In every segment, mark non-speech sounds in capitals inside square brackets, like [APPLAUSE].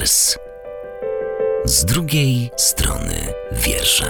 rewers. Z drugiej strony wiersza.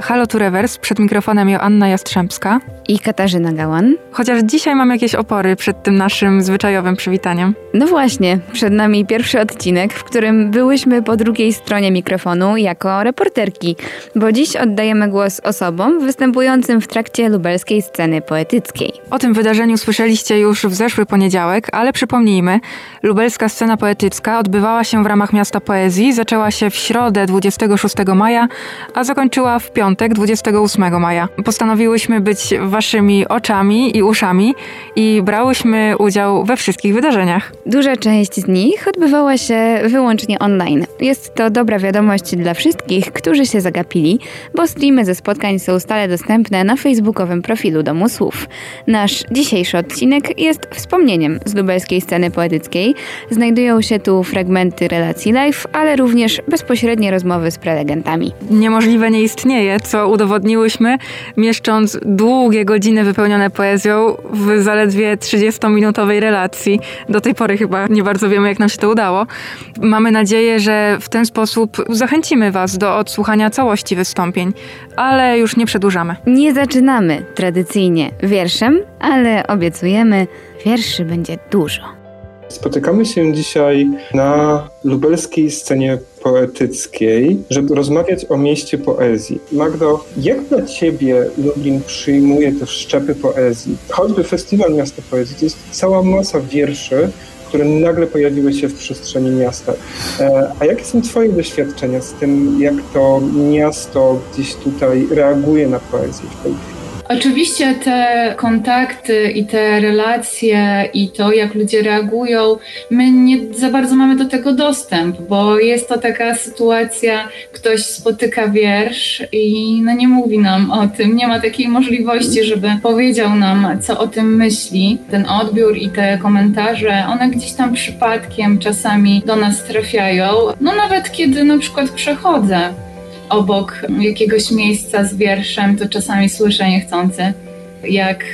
Halo tu Rewers, przed mikrofonem Joanna Jastrzębska i Katarzyna Gałan. Chociaż dzisiaj mam jakieś opory przed tym naszym zwyczajowym przywitaniem. No właśnie, przed nami pierwszy odcinek, w którym byłyśmy po drugiej stronie mikrofonu jako reporterki, bo dziś oddajemy głos osobom występującym w trakcie lubelskiej sceny poetyckiej. O tym wydarzeniu słyszeliście już w zeszły poniedziałek, ale przypomnijmy, lubelska scena poetycka odbywała się w ramach Miasta Poezji, zaczęła się w środę 26 maja, a zakończyła w piątek 28 maja. Postanowiłyśmy być waszymi oczami i uszami i brałyśmy udział we wszystkich wydarzeniach. Duża część z nich odbywała się wyłącznie online. Jest to dobra wiadomość dla wszystkich, którzy się zagapili, bo streamy ze spotkań są stale dostępne na facebookowym profilu Domu Słów. Nasz dzisiejszy odcinek jest wspomnieniem z lubelskiej sceny poetyckiej. Znajdują się tu fragmenty relacji live, ale również bezpośrednie rozmowy z prelegentami. Niemożliwe nie istnieje, co udowodniłyśmy, mieszcząc długie godziny wypełnione poezją w zaledwie 30-minutowej relacji. Do tej pory chyba nie bardzo wiemy, jak nam się to udało. Mamy nadzieję, że w ten sposób zachęcimy Was do odsłuchania całości wystąpień, ale już nie przedłużamy. Nie zaczynamy tradycyjnie wierszem, ale obiecujemy, wierszy będzie dużo. Spotykamy się dzisiaj na lubelskiej scenie poetyckiej, żeby rozmawiać o mieście poezji. Magdo, jak dla Ciebie Lublin przyjmuje te szczepy poezji? Choćby Festiwal Miasta Poezji, to jest cała masa wierszy, które nagle pojawiły się w przestrzeni miasta. E, a jakie są Twoje doświadczenia z tym, jak to miasto gdzieś tutaj reaguje na poezję w tej chwili? Oczywiście te kontakty i te relacje i to, jak ludzie reagują, my nie za bardzo mamy do tego dostęp, bo jest to taka sytuacja, ktoś spotyka wiersz i no nie mówi nam o tym, nie ma takiej możliwości, żeby powiedział nam, co o tym myśli. Ten odbiór i te komentarze, one gdzieś tam przypadkiem czasami do nas trafiają. No nawet kiedy na przykład przechodzę obok jakiegoś miejsca z wierszem, to czasami słyszę niechcący, jak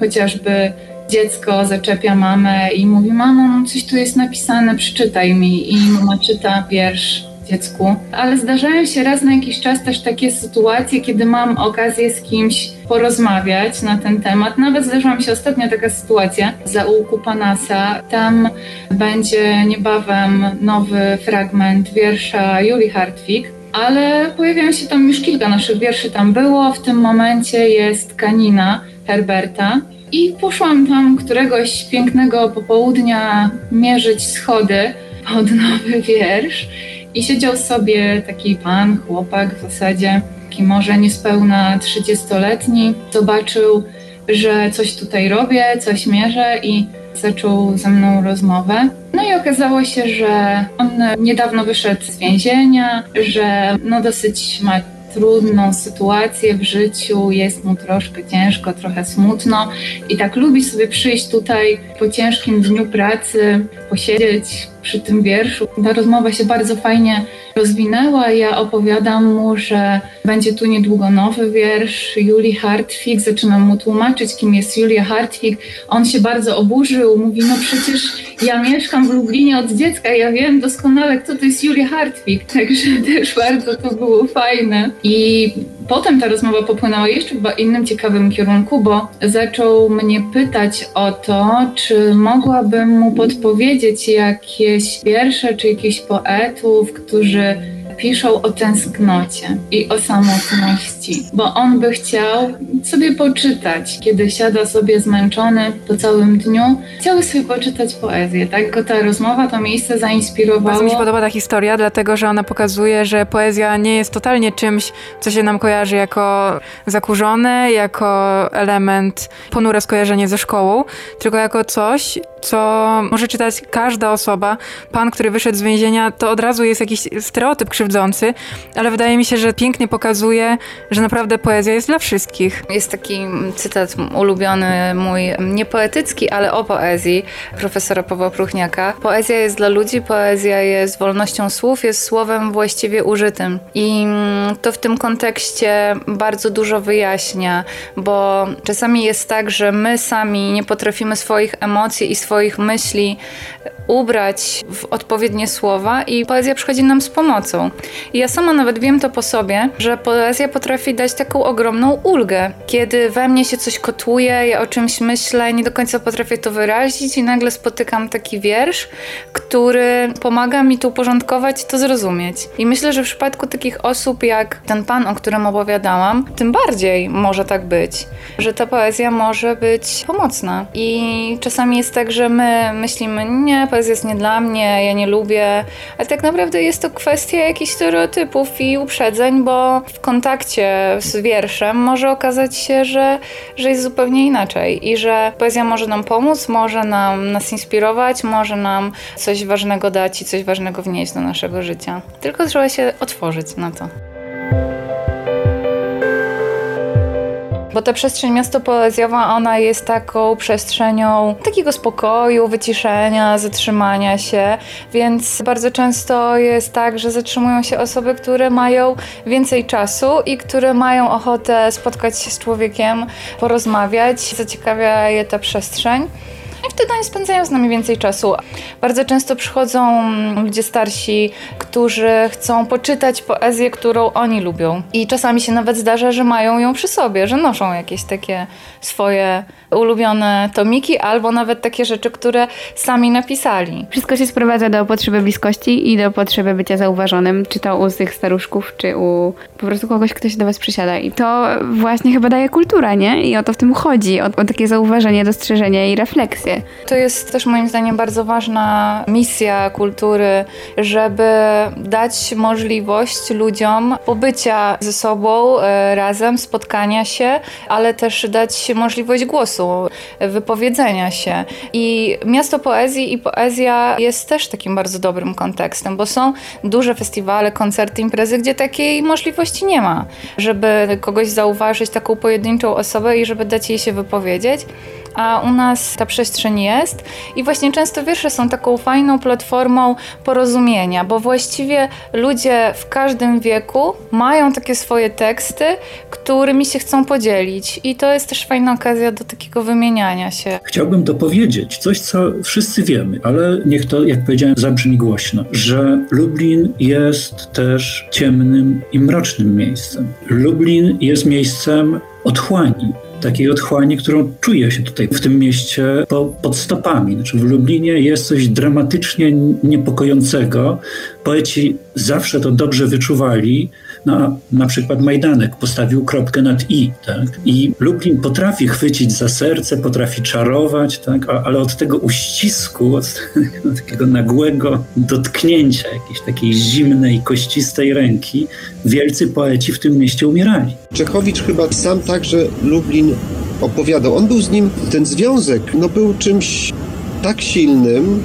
chociażby dziecko zaczepia mamę i mówi: Mamo, no coś tu jest napisane, przeczytaj mi. I mama czyta wiersz dziecku. Ale zdarzają się raz na jakiś czas też takie sytuacje, kiedy mam okazję z kimś porozmawiać na ten temat. Nawet zdarzyła mi się ostatnio taka sytuacja za ułku Panasa. Tam będzie niebawem nowy fragment wiersza Julii Hartwig ale pojawiają się tam już kilka naszych wierszy tam było. W tym momencie jest Kanina Herberta. I poszłam tam któregoś pięknego popołudnia mierzyć schody pod nowy wiersz. I siedział sobie taki pan, chłopak w zasadzie, taki może niespełna 30-letni. Zobaczył, że coś tutaj robię, coś mierzę i zaczął ze mną rozmowę. No i okazało się, że on niedawno wyszedł z więzienia, że no dosyć ma trudną sytuację w życiu, jest mu troszkę ciężko, trochę smutno i tak lubi sobie przyjść tutaj po ciężkim dniu pracy, posiedzieć przy tym wierszu. Ta rozmowa się bardzo fajnie rozwinęła. Ja opowiadam mu, że będzie tu niedługo nowy wiersz Julii Hartwig. Zaczynam mu tłumaczyć, kim jest Julia Hartwig. On się bardzo oburzył. Mówi, no przecież ja mieszkam w Lublinie od dziecka. Ja wiem doskonale, kto to jest Julia Hartwig. Także [LAUGHS] też bardzo to było fajne. I potem ta rozmowa popłynęła jeszcze w innym ciekawym kierunku, bo zaczął mnie pytać o to, czy mogłabym mu podpowiedzieć jakieś wiersze czy jakichś poetów, którzy piszą o tęsknocie i o samotności, bo on by chciał sobie poczytać, kiedy siada sobie zmęczony po całym dniu, chciałby sobie poczytać poezję, tak? Go ta rozmowa, to miejsce zainspirowało. Bardzo mi się podoba ta historia, dlatego że ona pokazuje, że poezja nie jest totalnie czymś, co się nam kojarzy jako zakurzone, jako element ponure skojarzenie ze szkołą, tylko jako coś, co może czytać każda osoba. Pan, który wyszedł z więzienia, to od razu jest jakiś stereotyp krzywdzący, ale wydaje mi się, że pięknie pokazuje, że naprawdę poezja jest dla wszystkich. Jest taki cytat ulubiony mój, nie poetycki, ale o poezji profesora Pawła Pruchniaka. Poezja jest dla ludzi, poezja jest wolnością słów, jest słowem właściwie użytym. I to w tym kontekście bardzo dużo wyjaśnia, bo czasami jest tak, że my sami nie potrafimy swoich emocji i swoich myśli ubrać w odpowiednie słowa i poezja przychodzi nam z pomocą. I ja sama nawet wiem to po sobie, że poezja potrafi dać taką ogromną ulgę. Kiedy we mnie się coś kotuje, ja o czymś myślę, nie do końca potrafię to wyrazić i nagle spotykam taki wiersz, który pomaga mi to uporządkować i to zrozumieć. I myślę, że w przypadku takich osób jak ten pan, o którym opowiadałam, tym bardziej może tak być, że ta poezja może być pomocna. I czasami jest tak, że my myślimy, nie, poezja jest nie dla mnie, ja nie lubię, ale tak naprawdę jest to kwestia jakichś stereotypów i uprzedzeń, bo w kontakcie z wierszem może okazać się, że, że jest zupełnie inaczej i że poezja może nam pomóc, może nam nas inspirować, może nam coś ważnego dać i coś ważnego wnieść do naszego życia. Tylko trzeba się otworzyć na to. Bo ta przestrzeń miasto poezjowa, ona jest taką przestrzenią takiego spokoju, wyciszenia, zatrzymania się, więc bardzo często jest tak, że zatrzymują się osoby, które mają więcej czasu i które mają ochotę spotkać się z człowiekiem, porozmawiać, zaciekawia je ta przestrzeń. I wtedy oni spędzają z nami więcej czasu. Bardzo często przychodzą ludzie starsi, którzy chcą poczytać poezję, którą oni lubią. I czasami się nawet zdarza, że mają ją przy sobie, że noszą jakieś takie swoje ulubione tomiki, albo nawet takie rzeczy, które sami napisali. Wszystko się sprowadza do potrzeby bliskości i do potrzeby bycia zauważonym, czy to u tych staruszków, czy u po prostu kogoś, kto się do was przysiada. I to właśnie chyba daje kultura, nie? I o to w tym chodzi, o, o takie zauważenie, dostrzeżenie i refleksję. To jest też moim zdaniem bardzo ważna misja kultury, żeby dać możliwość ludziom pobycia ze sobą e, razem, spotkania się, ale też dać możliwość głosu wypowiedzenia się. I miasto poezji i poezja jest też takim bardzo dobrym kontekstem, bo są duże festiwale, koncerty, imprezy, gdzie takiej możliwości nie ma, żeby kogoś zauważyć, taką pojedynczą osobę i żeby dać jej się wypowiedzieć a u nas ta przestrzeń jest i właśnie często wiersze są taką fajną platformą porozumienia, bo właściwie ludzie w każdym wieku mają takie swoje teksty, którymi się chcą podzielić i to jest też fajna okazja do takiego wymieniania się. Chciałbym dopowiedzieć coś, co wszyscy wiemy, ale niech to, jak powiedziałem, zabrzmi głośno, że Lublin jest też ciemnym i mrocznym miejscem. Lublin jest miejscem otchłani, takiej otchłani, którą czuje się tutaj w tym mieście po, pod stopami. Znaczy w Lublinie jest coś dramatycznie niepokojącego. Poeci zawsze to dobrze wyczuwali. Na przykład Majdanek postawił kropkę nad i, tak? I Lublin potrafi chwycić za serce, potrafi czarować, tak? ale od tego uścisku, od takiego nagłego dotknięcia jakiejś takiej zimnej, kościstej ręki, wielcy poeci w tym mieście umierali. Czechowicz chyba sam także Lublin opowiadał. On był z nim, ten związek, no był czymś tak silnym,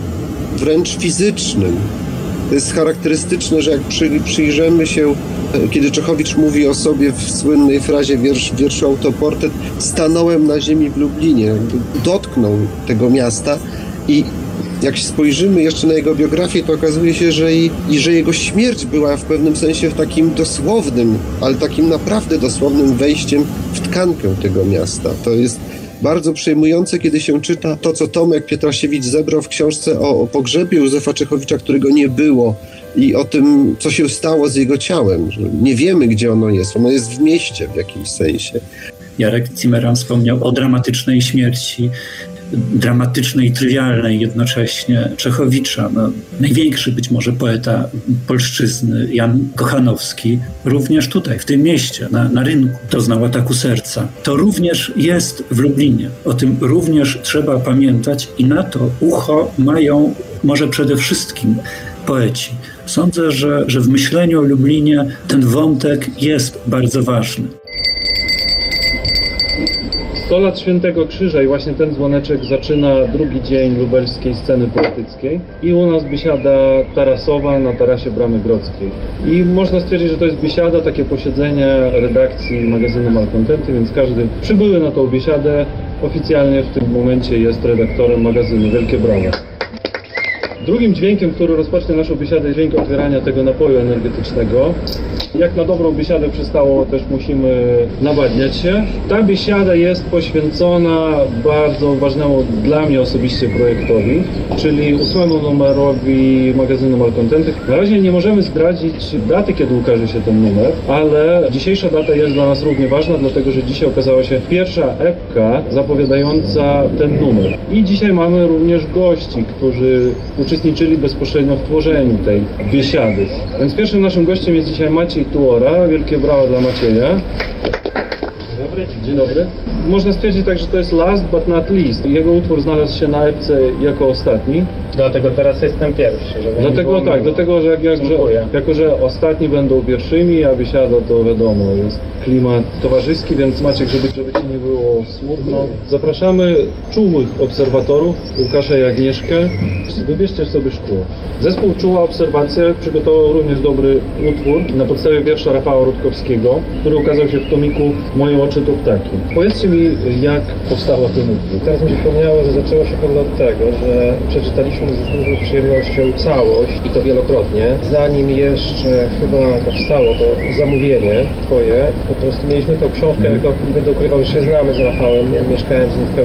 wręcz fizycznym. To jest charakterystyczne, że jak przy, przyjrzymy się kiedy Czechowicz mówi o sobie w słynnej frazie wiersz, wierszu Autoportret, stanąłem na ziemi w Lublinie, dotknął tego miasta i jak spojrzymy jeszcze na jego biografię, to okazuje się, że i, i że jego śmierć była w pewnym sensie takim dosłownym, ale takim naprawdę dosłownym wejściem w tkankę tego miasta. To jest bardzo przejmujące, kiedy się czyta to, co Tomek Pietrasiewicz zebrał w książce o, o pogrzebie Józefa Czechowicza, którego nie było i o tym, co się stało z jego ciałem. Nie wiemy, gdzie ono jest. Ono jest w mieście w jakimś sensie. Jarek Zimmerman wspomniał o dramatycznej śmierci dramatycznej, trywialnej jednocześnie Czechowicza, no, największy być może poeta polszczyzny, Jan Kochanowski, również tutaj, w tym mieście, na, na rynku, doznał ataku serca. To również jest w Lublinie. O tym również trzeba pamiętać i na to ucho mają może przede wszystkim poeci. Sądzę, że, że w myśleniu o Lublinie ten wątek jest bardzo ważny. 100 lat Świętego Krzyża i właśnie ten dzwoneczek zaczyna drugi dzień lubelskiej sceny poetyckiej i u nas biesiada tarasowa na tarasie Bramy Grodzkiej. I można stwierdzić, że to jest biesiada, takie posiedzenie redakcji magazynu Malkontenty, więc każdy przybyły na tą biesiadę oficjalnie w tym momencie jest redaktorem magazynu. Wielkie brawa. Drugim dźwiękiem, który rozpocznie naszą biesiadę, jest dźwięk otwierania tego napoju energetycznego. Jak na dobrą biesiadę przystało, też musimy nawadniać się. Ta biesiada jest poświęcona bardzo ważnemu dla mnie osobiście projektowi, czyli ósmemu numerowi magazynu Malcontenty. Na razie nie możemy zdradzić daty, kiedy ukaże się ten numer, ale dzisiejsza data jest dla nas równie ważna, dlatego że dzisiaj okazała się pierwsza epka zapowiadająca ten numer. I dzisiaj mamy również gości, którzy uczestniczyli bezpośrednio w tworzeniu tej biesiady. Więc pierwszym naszym gościem jest dzisiaj Maciej Tuora. Wielkie brawa dla Macieja. Dzień dobry. Dzień dobry. Można stwierdzić tak, że to jest last but not least. Jego utwór znalazł się na epce jako ostatni. Dlatego teraz jestem pierwszy. Żeby nie Dlatego było tak, miło. dlatego że jak, jak, że, Dziękuję. jako, że ostatni będą pierwszymi, a wysiada to wiadomo, jest klimat towarzyski, więc Maciek, żeby, żeby Ci nie było smutno, zapraszamy czułych obserwatorów, Łukasza i Agnieszkę, wybierzcie sobie szkło. Zespół Czuła Obserwacja przygotował również dobry utwór na podstawie wiersza Rafała Rutkowskiego, który ukazał się w tomiku Moje oczy to ptaki. Powiedzcie mi, jak powstała ten utwór. Teraz mi się przypomniało, że zaczęło się pewno od tego, że przeczytaliśmy z dużą przyjemnością całość i to wielokrotnie. Zanim jeszcze chyba powstało to zamówienie twoje, po prostu mieliśmy tą książkę, mm. nie będę ukrywał, że się znamy z Rafałem. Mieszkałem z nim w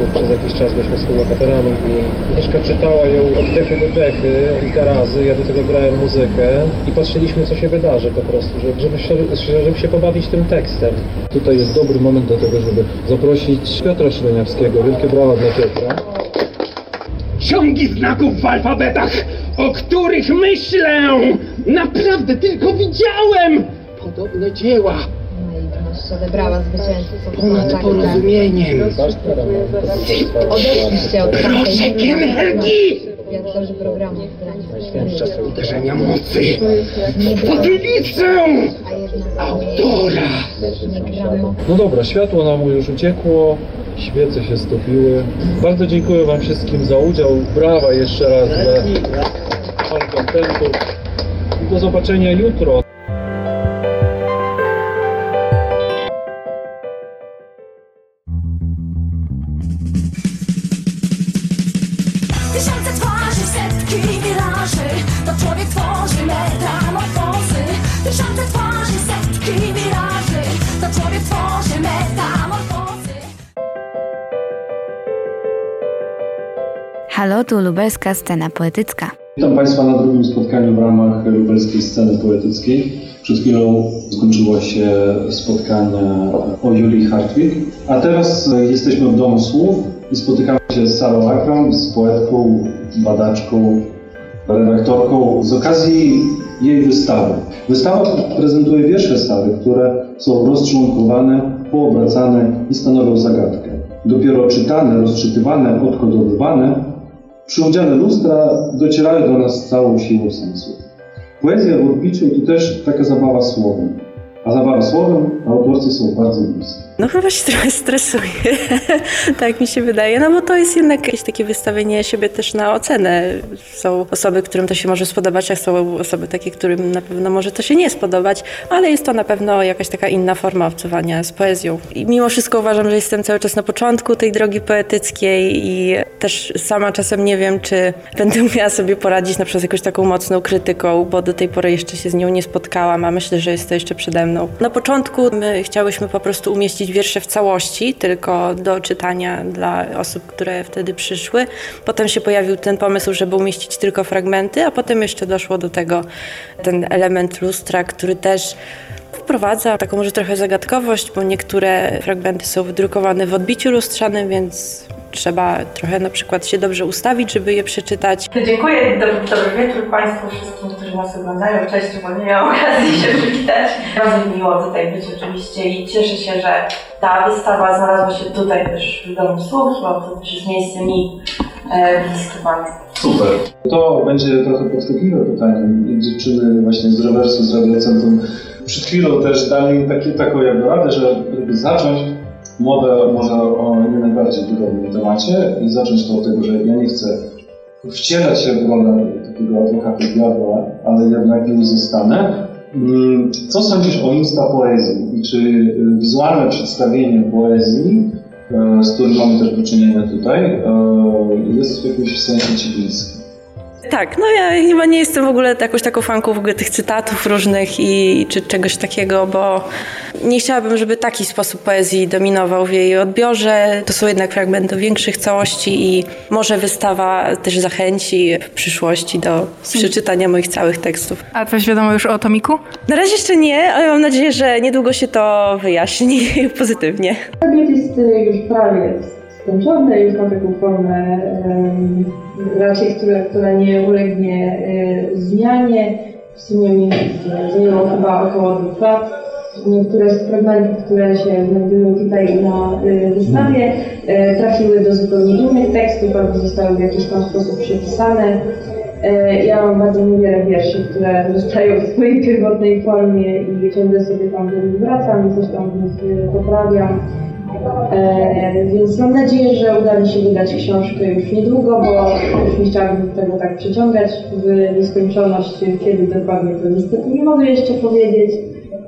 bo przez jakiś czas byliśmy współlokatorami i Mieszka czytała ją od dechy do dechy kilka razy, ja do tego grałem muzykę i patrzyliśmy co się wydarzy po prostu, żeby, żeby, się, żeby się pobawić tym tekstem. Tutaj jest dobry moment do tego, żeby zaprosić Piotra Śleniawskiego. Wielkie brawa dla Piotra. Ciągi znaków w alfabetach, o których myślę! Naprawdę tylko widziałem! Podobne dzieła, odebrała zwycięzców. ponad porozumieniem. Odeszliście od Proszek energii! Gwiazdorzy programu Czas uderzenia mocy. Wodnicę! Autora! No dobra, światło nam już uciekło, świece się stopiły. Bardzo dziękuję Wam wszystkim za udział. Brawa jeszcze raz dla Pan Kontentu. Do zobaczenia jutro. Tysiące twarzy, setki wiraży To człowiek tworzy metamorfozy Tysiące twarzy, człowiek tworzy metamorfozy Halo, tu lubelska scena poetycka. Witam Państwa na drugim spotkaniu w ramach lubelskiej sceny poetyckiej. Przed chwilą skończyło się spotkanie o Julii Hartwig, a teraz jesteśmy w Domu Słów i spotykamy się z Sarą Akram, z poetką, badaczką, redaktorką z okazji jej wystawy. Wystawa prezentuje wiersze Sary, które są rozczłonkowane, poobracane i stanowią zagadkę. Dopiero czytane, rozczytywane, odkodowywane przy udziale lustra docierają do nas z całą siłą sensu. Poezja w odbiciu to też taka zabawa słowem. A zabawy słowem autorcy są bardzo bliskie. No chyba [LAUGHS] się trochę stresuję, [LAUGHS] tak mi się wydaje, no bo to jest jednak jakieś takie wystawienie siebie też na ocenę. Są osoby, którym to się może spodobać, a są osoby takie, którym na pewno może to się nie spodobać, ale jest to na pewno jakaś taka inna forma obcowania z poezją. I mimo wszystko uważam, że jestem cały czas na początku tej drogi poetyckiej i też sama czasem nie wiem, czy będę [LAUGHS] umiała sobie poradzić na przykład z jakąś taką mocną krytyką, bo do tej pory jeszcze się z nią nie spotkałam, a myślę, że jest to jeszcze przede mną. Na początku my chciałyśmy po prostu umieścić wiersze w całości, tylko do czytania dla osób, które wtedy przyszły. Potem się pojawił ten pomysł, żeby umieścić tylko fragmenty, a potem jeszcze doszło do tego ten element lustra, który też wprowadza taką może trochę zagadkowość, bo niektóre fragmenty są wydrukowane w odbiciu lustrzanym, więc trzeba trochę na przykład się dobrze ustawić, żeby je przeczytać. Dziękuję, dobry, dobry wieczór Państwu wszystkim, którzy nas oglądają. Cześć, bo nie miałam okazji się przywitać. Bardzo mi miło tutaj być oczywiście i cieszę się, że ta wystawa znalazła się tutaj też w Domu Słów, bo to też jest miejsce mi e, bliskie bardzo. Super. To będzie trochę podchwytliwe pytanie. Dziewczyny właśnie z rewersu z Radiocentrum przed chwilą też dali takie, taką jakby radę, że żeby zacząć, Mogę może o nie najbardziej wygodnym temacie i zacząć to od tego, że ja nie chcę wcielać się w rolę takiego adwokata diabła, ale jednak nim zostanę. Mm, Co sądzisz o Insta poezji i czy y, wizualne przedstawienie poezji, e, z którym mamy też do czynienia tutaj, e, jest w jakimś sensie ci bliskie? Tak, no ja chyba nie jestem w ogóle jakąś taką fanką w ogóle tych cytatów różnych i czy czegoś takiego, bo nie chciałabym, żeby taki sposób poezji dominował w jej odbiorze. To są jednak fragmenty większych całości i może wystawa też zachęci w przyszłości do przeczytania moich całych tekstów. A coś wiadomo już o Tomiku? Na razie jeszcze nie, ale mam nadzieję, że niedługo się to wyjaśni [LAUGHS] pozytywnie. Fragment jest y, już prawie skończony, już ma taką formę raczej, która, która nie ulegnie y, zmianie. W sumie mi zajęło chyba około dwóch lat. Niektóre z fragmentów, które się znajdują tutaj na y, wystawie, y, trafiły do zupełnie innych tekstów albo zostały w jakiś tam sposób przepisane. Ja mam bardzo niewiele wierszy, które zostają w swojej pierwotnej formie i ciągle sobie tam do nich wracam i coś tam poprawiam. E, więc mam nadzieję, że uda mi się wydać książkę już niedługo, bo już nie chciałabym tego tak przeciągać w nieskończoność, kiedy dokładnie to niestety nie mogę jeszcze powiedzieć,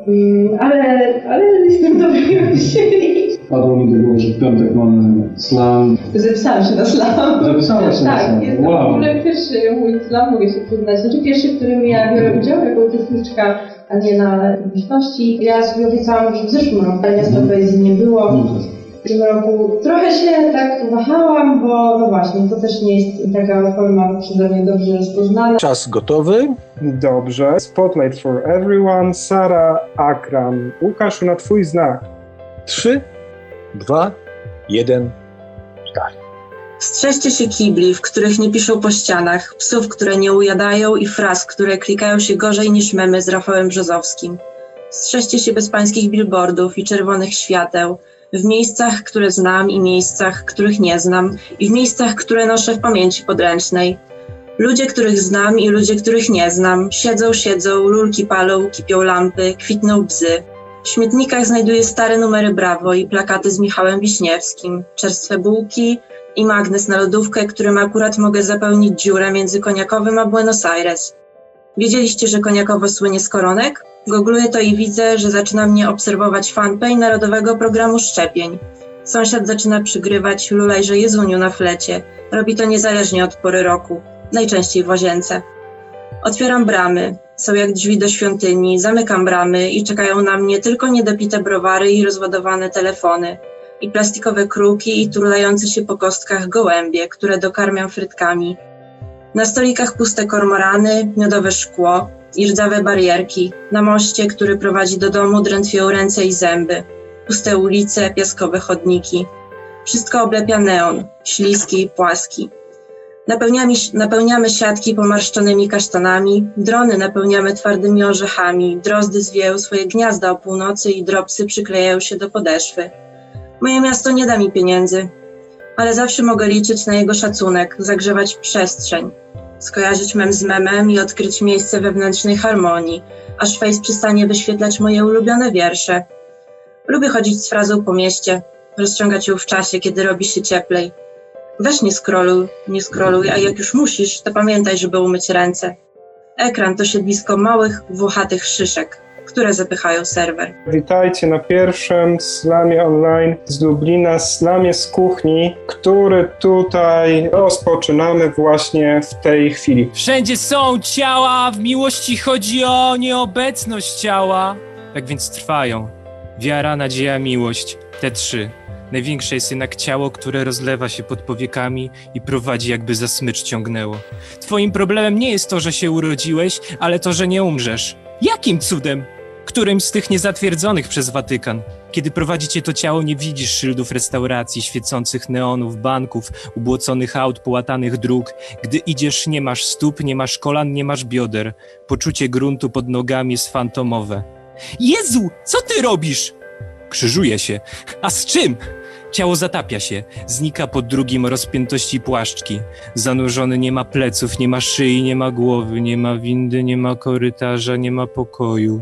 Mm, ale, ale jestem [LAUGHS] dobrej myśli. Padło mi do głowy, że w piątek mamy slam. Zapisałam się na slam. Zapisałaś się na tak, slam. jest to Wow. w ogóle pierwszy mój slam, mogę się przyznać. Znaczy pierwszy, w którym ja biorę udział jako uczestniczka, a nie na publiczności. Ja sobie obiecałam, że w zeszłym roku miasta poezji nie było. W tym roku trochę się tak wahałam, bo no właśnie, to też nie jest taka forma przeze mnie dobrze rozpoznana. Czas gotowy? Dobrze. Spotlight for everyone. Sara, Akram. Łukaszu, na twój znak. Trzy, dwa, jeden. Strzeżcie się kibli, w których nie piszą po ścianach, psów, które nie ujadają i fraz, które klikają się gorzej niż memy z Rafałem Brzozowskim. Strzeżcie się bezpańskich billboardów i czerwonych świateł, w miejscach, które znam i miejscach, których nie znam i w miejscach, które noszę w pamięci podręcznej. Ludzie, których znam i ludzie, których nie znam, siedzą, siedzą, lulki palą, kipią lampy, kwitną bzy. W śmietnikach znajduję stare numery Brawo i plakaty z Michałem Wiśniewskim, czerstwe bułki i magnes na lodówkę, którym akurat mogę zapełnić dziurę między Koniakowym a Buenos Aires. Wiedzieliście, że Koniakowo słynie z koronek? Googluję to i widzę, że zaczyna mnie obserwować fanpage Narodowego Programu Szczepień. Sąsiad zaczyna przygrywać Lulejże Jezuniu na flecie. Robi to niezależnie od pory roku, najczęściej w łazience. Otwieram bramy, są jak drzwi do świątyni, zamykam bramy i czekają na mnie tylko niedopite browary i rozładowane telefony, i plastikowe kruki i turlające się po kostkach gołębie, które dokarmiam frytkami. Na stolikach puste kormorany, miodowe szkło i rdzawe barierki. Na moście, który prowadzi do domu, drętwią ręce i zęby. Puste ulice, piaskowe chodniki. Wszystko oblepia neon, śliski i płaski. Napełniamy, napełniamy siatki pomarszczonymi kasztanami, drony napełniamy twardymi orzechami, drozdy zwijają swoje gniazda o północy i dropsy przyklejają się do podeszwy. Moje miasto nie da mi pieniędzy, ale zawsze mogę liczyć na jego szacunek, zagrzewać przestrzeń, skojarzyć mem z memem i odkryć miejsce wewnętrznej harmonii, aż Face przestanie wyświetlać moje ulubione wiersze. Lubię chodzić z frazą po mieście, rozciągać ją w czasie, kiedy robi się cieplej. Weź nie scrolluj, nie scrolluj, a jak już musisz, to pamiętaj, żeby umyć ręce. Ekran to siedlisko małych, włochatych szyszek, które zapychają serwer. Witajcie na pierwszym slamie online z Lublina, slamie z kuchni, który tutaj rozpoczynamy właśnie w tej chwili. Wszędzie są ciała, w miłości chodzi o nieobecność ciała. Tak więc trwają. Wiara, nadzieja, miłość. Te trzy. Największe jest jednak ciało, które rozlewa się pod powiekami i prowadzi jakby za smycz ciągnęło. Twoim problemem nie jest to, że się urodziłeś, ale to, że nie umrzesz. Jakim cudem? Którym z tych niezatwierdzonych przez Watykan? Kiedy prowadzi cię to ciało, nie widzisz szyldów restauracji, świecących neonów, banków, ubłoconych aut, połatanych dróg. Gdy idziesz, nie masz stóp, nie masz kolan, nie masz bioder. Poczucie gruntu pod nogami jest fantomowe. Jezu, co ty robisz? Krzyżuje się. A z czym? Ciało zatapia się, znika pod drugim rozpiętości płaszczki. Zanurzony nie ma pleców, nie ma szyi, nie ma głowy, nie ma windy, nie ma korytarza, nie ma pokoju.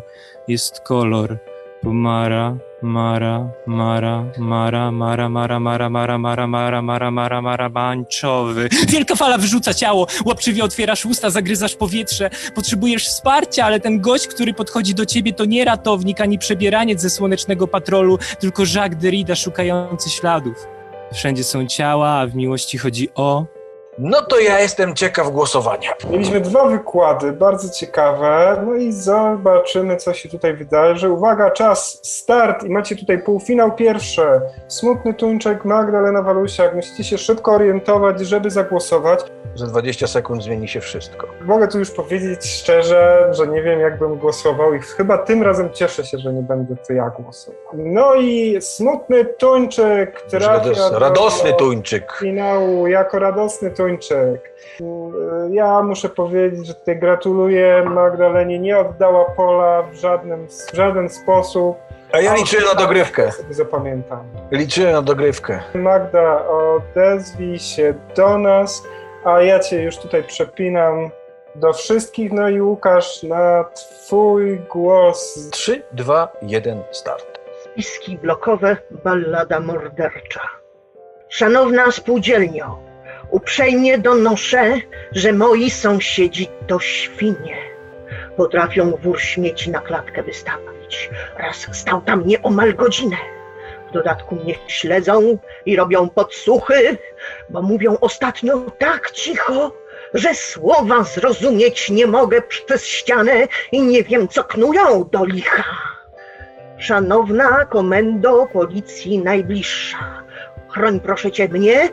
Jest kolor. Pomara, Mara, Mara, Mara, Mara, Mara, Mara, Mara, Mara, Mara, Mara, Mara, Mara, bańczowy. Wielka fala wyrzuca ciało, łapczywie otwierasz usta, zagryzasz powietrze, potrzebujesz wsparcia, ale ten gość, który podchodzi do ciebie, to nie ratownik ani przebieraniec ze słonecznego patrolu, tylko Jacques Derrida szukający śladów. Wszędzie są ciała, a w miłości chodzi o... No to ja jestem ciekaw głosowania. Mieliśmy dwa wykłady, bardzo ciekawe, no i zobaczymy, co się tutaj wydarzy. Uwaga, czas, start i macie tutaj półfinał pierwsze. Smutny Tuńczyk, Magdalena Walusiak. Musicie się szybko orientować, żeby zagłosować. Za 20 sekund zmieni się wszystko. Mogę tu już powiedzieć szczerze, że nie wiem, jak bym głosował i chyba tym razem cieszę się, że nie będę to ja głosował. No i smutny Tuńczyk trafia radosny Tuńczyk. finału jako radosny Tuńczyk. Ja muszę powiedzieć, że tutaj gratuluję Magdalenie, nie oddała pola w, żadnym, w żaden sposób. A ja liczyłem na dogrywkę. Sobie zapamiętam. Liczyłem na dogrywkę. Magda, odezwij się do nas, a ja cię już tutaj przepinam do wszystkich. No i Łukasz, na twój głos. 3, 2, 1, start. Spiski blokowe, ballada mordercza. Szanowna spółdzielnio, uprzejmie donoszę, że moi sąsiedzi to świnie. Potrafią wór śmieci na klatkę wystawić. Raz stał tam nieomal godzinę. W dodatku mnie śledzą i robią podsłuchy, bo mówią ostatnio tak cicho, że słowa zrozumieć nie mogę przez ścianę i nie wiem, co knują do licha. Szanowna komendo policji najbliższa, chroń proszę cię mnie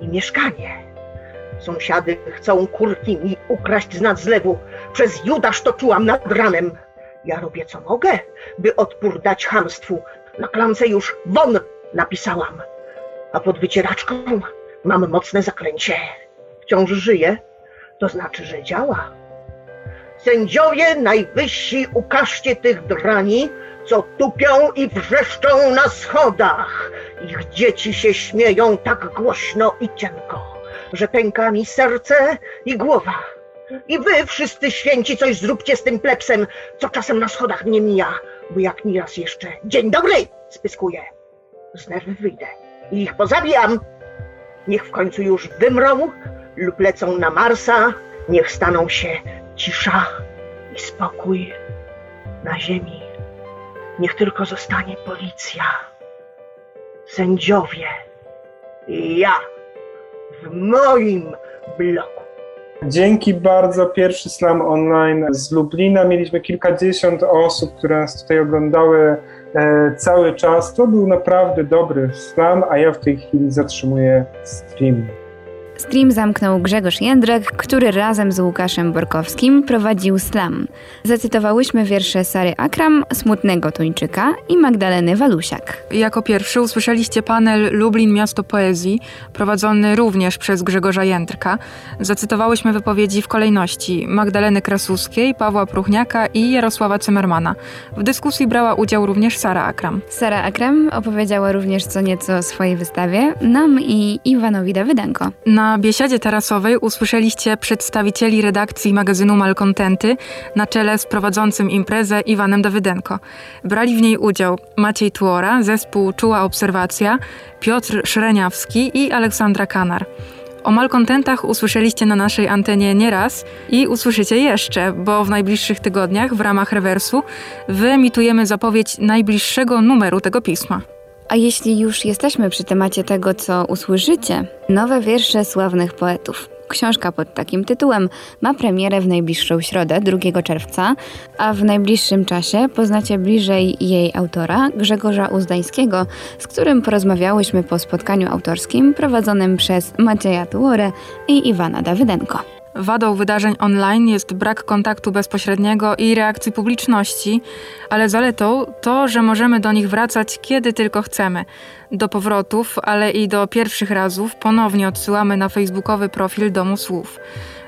i mieszkanie. Sąsiady chcą kurki mi ukraść z nad zlewu. Przez Judasz to czułam nad ranem. Ja robię co mogę, by odpór dać chamstwu. Na klamce już won napisałam. A pod wycieraczką mam mocne zaklęcie. Wciąż żyje, to znaczy, że działa. Sędziowie najwyżsi, ukażcie tych drani, co tupią i wrzeszczą na schodach. Ich dzieci się śmieją tak głośno i cienko, że pęka mi serce i głowa. I wy, wszyscy święci, coś zróbcie z tym plepsem, co czasem na schodach mnie mija, bo jak mi raz jeszcze dzień dobry spyskuję. Z nerwów wyjdę i ich pozabijam. Niech w końcu już wymrą lub lecą na Marsa, niech staną się cisza i spokój na ziemi. Niech tylko zostanie policja, sędziowie i ja w moim bloku. Dzięki bardzo. Pierwszy slam online z Lublina. Mieliśmy kilkadziesiąt osób, które nas tutaj oglądały e, cały czas. To był naprawdę dobry slam, a ja w tej chwili zatrzymuję stream. Stream zamknął Grzegorz Jędrek, który razem z Łukaszem Borkowskim prowadził slam. Zacytowałyśmy wiersze Sary Akram, Smutnego Tuńczyka i Magdaleny Walusiak. Jako pierwszy usłyszeliście panel Lublin Miasto Poezji, prowadzony również przez Grzegorza Jędrka. Zacytowałyśmy wypowiedzi w kolejności Magdaleny Krasuskiej, Pawła Pruchniaka i Jarosława Cymermana. W dyskusji brała udział również Sara Akram. Sara Akram opowiedziała również co nieco o swojej wystawie, nam i Iwanowi Dawydenko. Na biesiadzie tarasowej usłyszeliście przedstawicieli redakcji magazynu Malkontenty na czele z prowadzącym imprezę Iwanem Dawydenko. Brali w niej udział Maciej Tuora, zespół Czuła Obserwacja, Piotr Szreniawski i Aleksandra Kanar. O malkontentach usłyszeliście na naszej antenie nieraz i usłyszycie jeszcze, bo w najbliższych tygodniach w ramach rewersu wyemitujemy zapowiedź najbliższego numeru tego pisma. A jeśli już jesteśmy przy temacie tego, co usłyszycie, nowe wiersze sławnych poetów. Książka pod takim tytułem ma premierę w najbliższą środę, 2 czerwca, a w najbliższym czasie poznacie bliżej jej autora, Grzegorza Uzdańskiego, z którym porozmawiałyśmy po spotkaniu autorskim prowadzonym przez Macieja Tuorę i Iwana Dawydenko. Wadą wydarzeń online jest brak kontaktu bezpośredniego i reakcji publiczności, ale zaletą to, że możemy do nich wracać kiedy tylko chcemy. Do powrotów, ale i do pierwszych razów ponownie odsyłamy na facebookowy profil Domu Słów.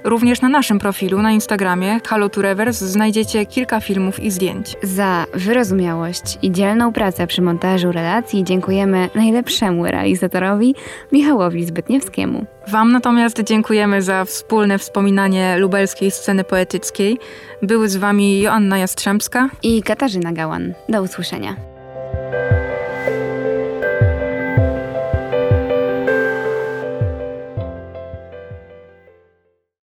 Również na naszym profilu na Instagramie Halo to Reverse znajdziecie kilka filmów i zdjęć. Za wyrozumiałość i dzielną pracę przy montażu relacji dziękujemy najlepszemu realizatorowi Michałowi Zbytniewskiemu. Wam natomiast dziękujemy za wspólne wspominanie lubelskiej sceny poetyckiej. Były z wami Joanna Jastrzębska i Katarzyna Gałan. Do usłyszenia.